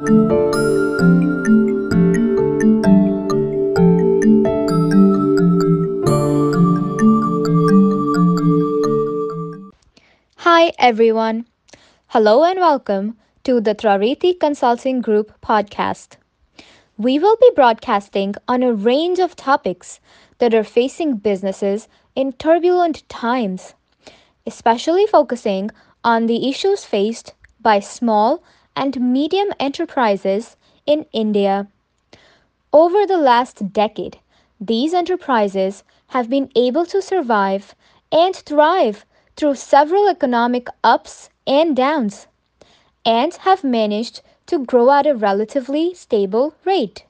Hi, everyone. Hello and welcome to the Trariti Consulting Group podcast. We will be broadcasting on a range of topics that are facing businesses in turbulent times, especially focusing on the issues faced by small and medium enterprises in India. Over the last decade, these enterprises have been able to survive and thrive through several economic ups and downs and have managed to grow at a relatively stable rate.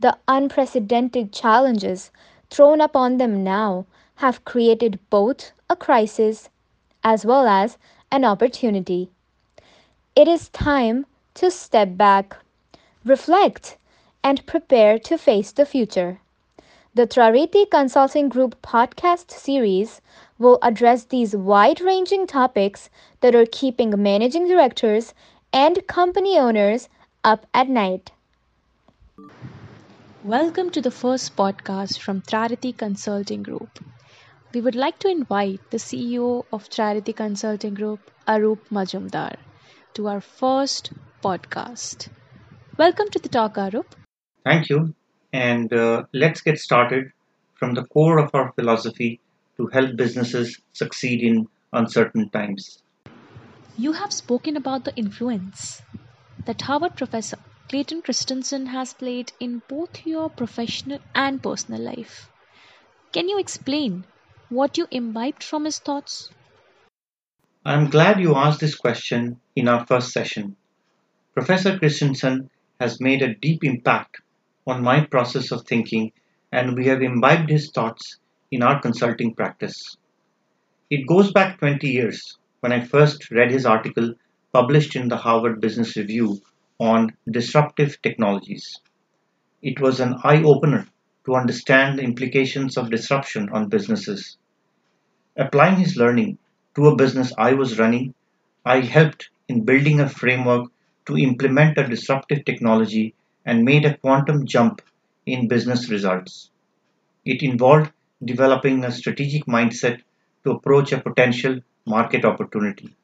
The unprecedented challenges thrown upon them now have created both a crisis as well as an opportunity. It is time to step back, reflect, and prepare to face the future. The Trariti Consulting Group podcast series will address these wide ranging topics that are keeping managing directors and company owners up at night. Welcome to the first podcast from Trariti Consulting Group. We would like to invite the CEO of Trariti Consulting Group, Arup Majumdar, to our first podcast. Welcome to the talk, Arup. Thank you and uh, let's get started from the core of our philosophy to help businesses succeed in uncertain times. You have spoken about the influence that Harvard professor Clayton Christensen has played in both your professional and personal life. Can you explain what you imbibed from his thoughts? I'm glad you asked this question in our first session. Professor Christensen has made a deep impact on my process of thinking, and we have imbibed his thoughts in our consulting practice. It goes back 20 years when I first read his article published in the Harvard Business Review on disruptive technologies. It was an eye opener to understand the implications of disruption on businesses. Applying his learning to a business I was running, I helped in building a framework to implement a disruptive technology and made a quantum jump in business results. It involved developing a strategic mindset to approach a potential market opportunity.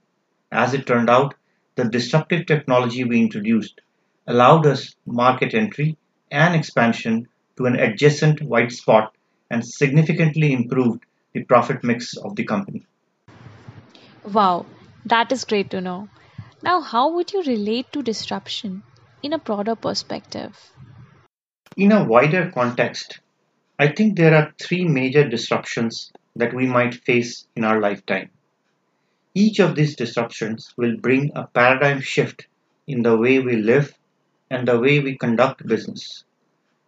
As it turned out, the disruptive technology we introduced allowed us market entry and expansion to an adjacent white spot and significantly improved the profit mix of the company. Wow, that is great to know. Now, how would you relate to disruption in a broader perspective? In a wider context, I think there are three major disruptions that we might face in our lifetime. Each of these disruptions will bring a paradigm shift in the way we live and the way we conduct business.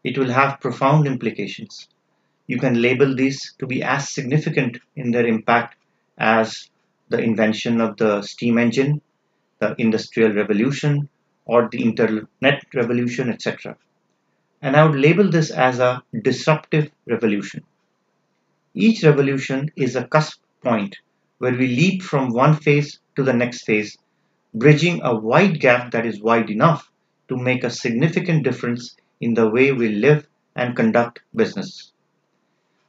It will have profound implications. You can label these to be as significant in their impact as the invention of the steam engine, the industrial revolution, or the internet revolution, etc. And I would label this as a disruptive revolution. Each revolution is a cusp point where we leap from one phase to the next phase, bridging a wide gap that is wide enough to make a significant difference in the way we live and conduct business.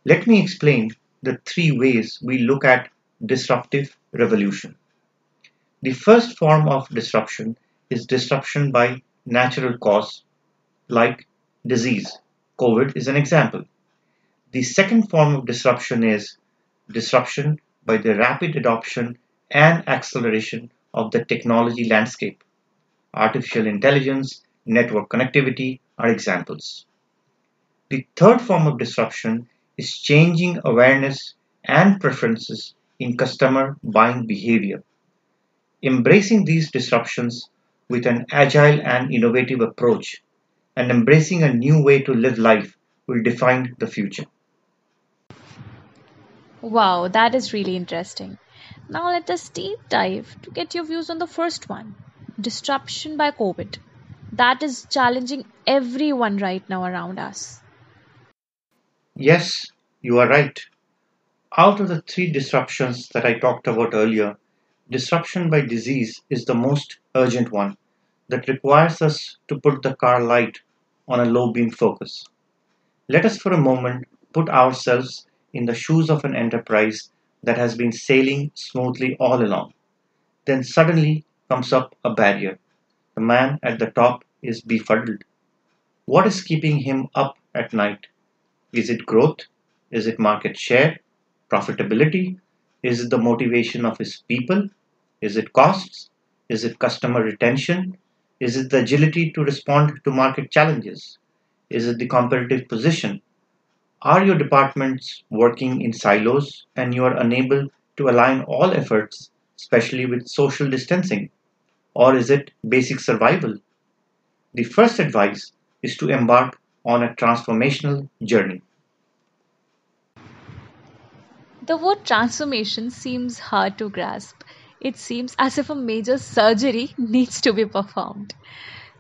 Let me explain the three ways we look at disruptive revolution. The first form of disruption is disruption by natural cause, like disease. COVID is an example. The second form of disruption is disruption by the rapid adoption and acceleration of the technology landscape. Artificial intelligence, network connectivity are examples. The third form of disruption is changing awareness and preferences in customer buying behavior. Embracing these disruptions with an agile and innovative approach and embracing a new way to live life will define the future. Wow, that is really interesting. Now let us deep dive to get your views on the first one disruption by COVID. That is challenging everyone right now around us. Yes, you are right. Out of the three disruptions that I talked about earlier, disruption by disease is the most urgent one that requires us to put the car light on a low beam focus. Let us for a moment put ourselves in the shoes of an enterprise that has been sailing smoothly all along. Then suddenly comes up a barrier. The man at the top is befuddled. What is keeping him up at night? Is it growth? Is it market share? Profitability? Is it the motivation of his people? Is it costs? Is it customer retention? Is it the agility to respond to market challenges? Is it the competitive position? Are your departments working in silos and you are unable to align all efforts, especially with social distancing? Or is it basic survival? The first advice is to embark on a transformational journey. The word transformation seems hard to grasp. It seems as if a major surgery needs to be performed.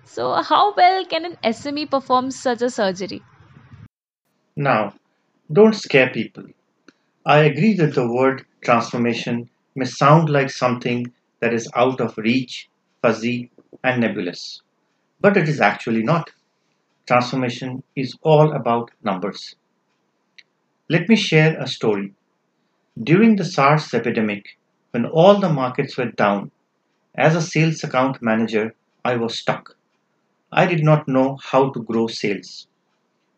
So, how well can an SME perform such a surgery? Now, don't scare people. I agree that the word transformation may sound like something that is out of reach, fuzzy, and nebulous, but it is actually not. Transformation is all about numbers. Let me share a story. During the SARS epidemic, when all the markets were down, as a sales account manager, I was stuck. I did not know how to grow sales.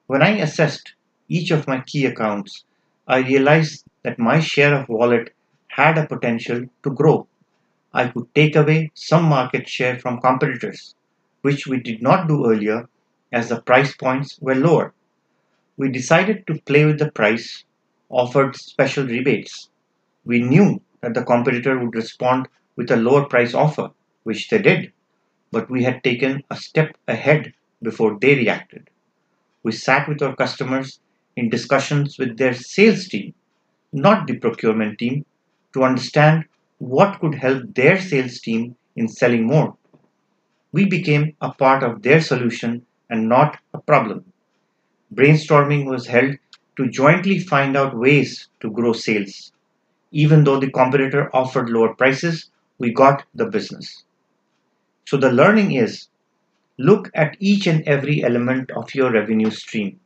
When I assessed each of my key accounts, I realized that my share of wallet had a potential to grow. I could take away some market share from competitors, which we did not do earlier as the price points were lower. We decided to play with the price, offered special rebates. We knew that the competitor would respond with a lower price offer, which they did but we had taken a step ahead before they reacted. We sat with our customers in discussions with their sales team, not the procurement team, to understand what could help their sales team in selling more. We became a part of their solution and not a problem. Brainstorming was held to jointly find out ways to grow sales. Even though the competitor offered lower prices, we got the business. So the learning is look at each and every element of your revenue stream.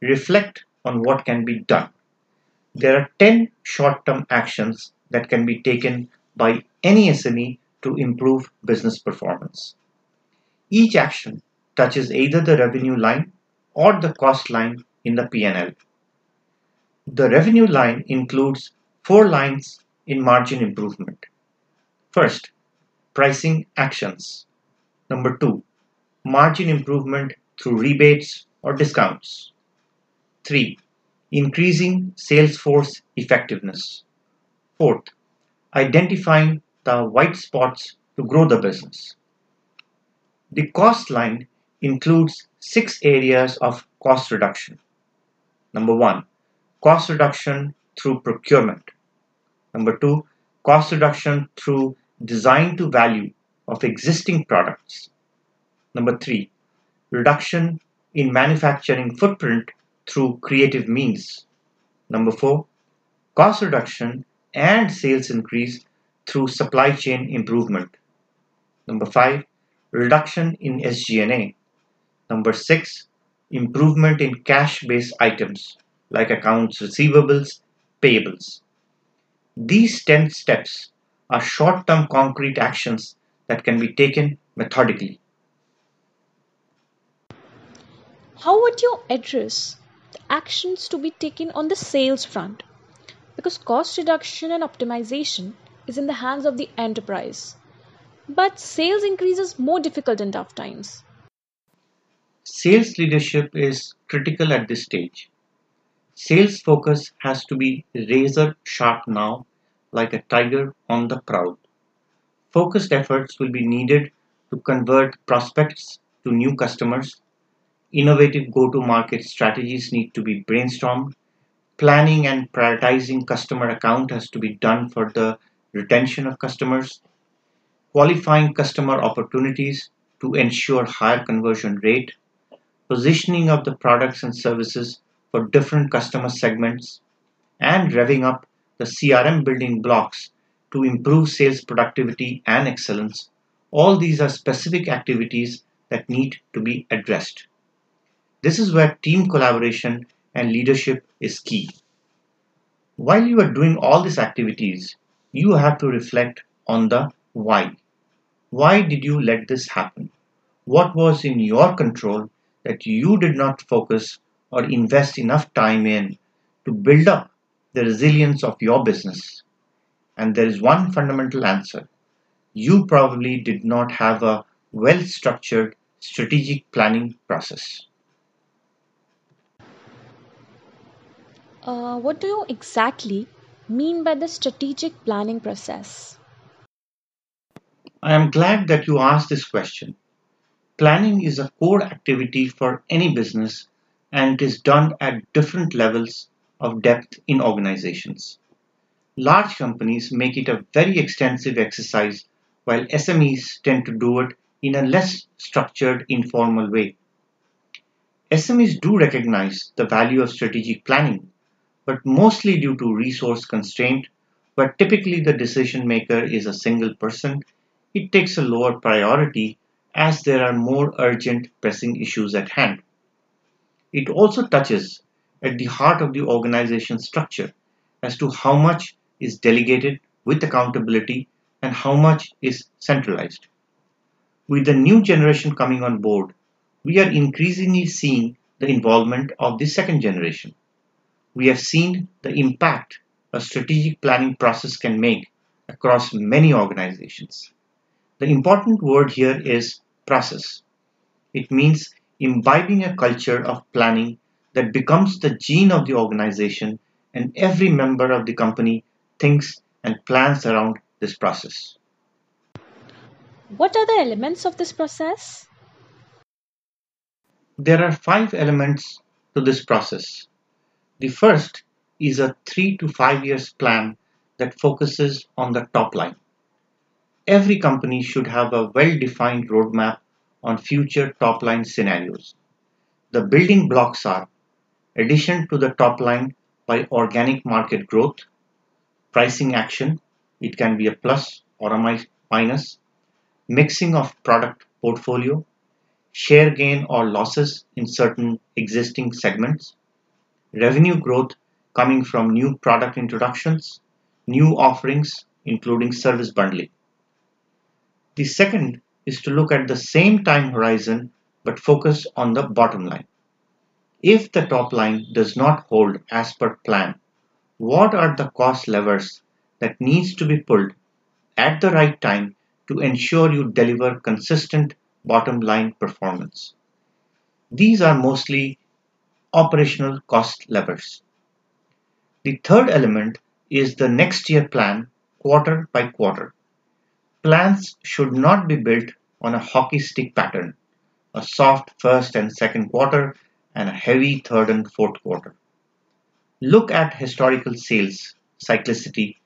Reflect on what can be done. There are 10 short term actions that can be taken by any SME to improve business performance. Each action touches either the revenue line or the cost line in the P&L. The revenue line includes four lines in margin improvement. First, pricing actions. Number two, margin improvement through rebates or discounts. Three, increasing sales force effectiveness. Fourth, identifying the white spots to grow the business. The cost line includes six areas of cost reduction. Number one, cost reduction through procurement. Number two, cost reduction through design to value of existing products. Number three, reduction in manufacturing footprint through creative means. Number four, cost reduction and sales increase through supply chain improvement. Number five, reduction in SG&A. Number six, improvement in cash-based items like accounts receivables, payables. These 10 steps are short term concrete actions that can be taken methodically. How would you address the actions to be taken on the sales front? Because cost reduction and optimization is in the hands of the enterprise. But sales increase is more difficult in tough times. Sales leadership is critical at this stage. Sales focus has to be razor sharp now like a tiger on the prowl. Focused efforts will be needed to convert prospects to new customers. Innovative go to market strategies need to be brainstormed. Planning and prioritizing customer account has to be done for the retention of customers. Qualifying customer opportunities to ensure higher conversion rate. Positioning of the products and services for different customer segments. And revving up the CRM building blocks to improve sales productivity and excellence All these are specific activities that need to be addressed. This is where team collaboration and leadership is key. While you are doing all these activities, you have to reflect on the why. Why did you let this happen? What was in your control that you did not focus or invest enough time in to build up the resilience of your business? And there is one fundamental answer. You probably did not have a well structured strategic planning process. Uh, what do you exactly mean by the strategic planning process? I am glad that you asked this question. Planning is a core activity for any business and is done at different levels of depth in organizations. Large companies make it a very extensive exercise while SMEs tend to do it in a less structured, informal way. SMEs do recognize the value of strategic planning, but mostly due to resource constraint, where typically the decision maker is a single person it takes a lower priority as there are more urgent pressing issues at hand. It also touches at the heart of the organization structure as to how much is delegated with accountability and how much is centralized. With the new generation coming on board, we are increasingly seeing the involvement of the second generation. We have seen the impact a strategic planning process can make across many organizations. The important word here is process. It means imbibing a culture of planning that becomes the gene of the organization, and every member of the company thinks and plans around this process. What are the elements of this process? There are five elements to this process. The first is a three to five years plan that focuses on the top line. Every company should have a well-defined roadmap on future top-line scenarios. The building blocks are addition to the top line by organic market growth, pricing action, it can be a plus or a minus, mixing of product portfolio, share gain or losses in certain existing segments, revenue growth coming from new product introductions, new offerings, including service bundling. The second is to look at the same time horizon but focus on the bottom line. If the top line does not hold as per plan, what are the cost levers that needs to be pulled at the right time to ensure you deliver consistent bottom line performance? These are mostly operational cost levers. The third element is the next year plan quarter by quarter. Plans should not be built on a hockey stick pattern, a soft first and second quarter and a heavy third and fourth quarter. Look at historical sales cyclicity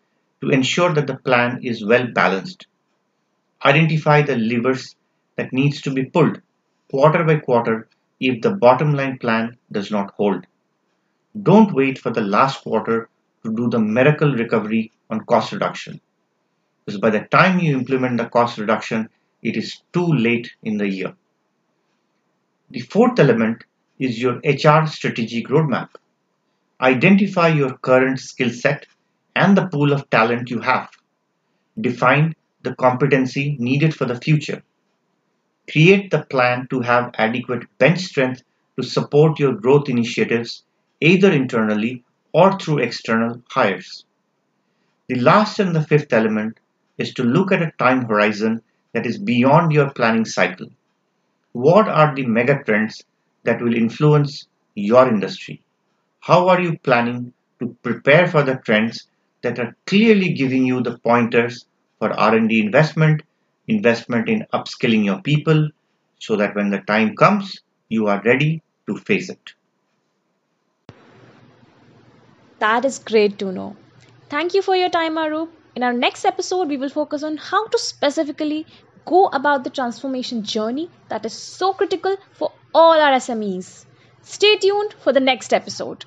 to ensure that the plan is well balanced. Identify the levers that needs to be pulled quarter by quarter if the bottom line plan does not hold. Don't wait for the last quarter to do the miracle recovery on cost reduction because by the time you implement the cost reduction, it is too late in the year. The fourth element is your HR strategic roadmap. Identify your current skill set and the pool of talent you have. Define the competency needed for the future. Create the plan to have adequate bench strength to support your growth initiatives either internally or through external hires. The last and the fifth element is to look at a time horizon that is beyond your planning cycle. What are the mega trends that will influence your industry? How are you planning to prepare for the trends that are clearly giving you the pointers for R&D investment, investment in upskilling your people so that when the time comes, you are ready to face it. That is great to know. Thank you for your time, Arup. In our next episode, we will focus on how to specifically go about the transformation journey that is so critical for all our SMEs. Stay tuned for the next episode.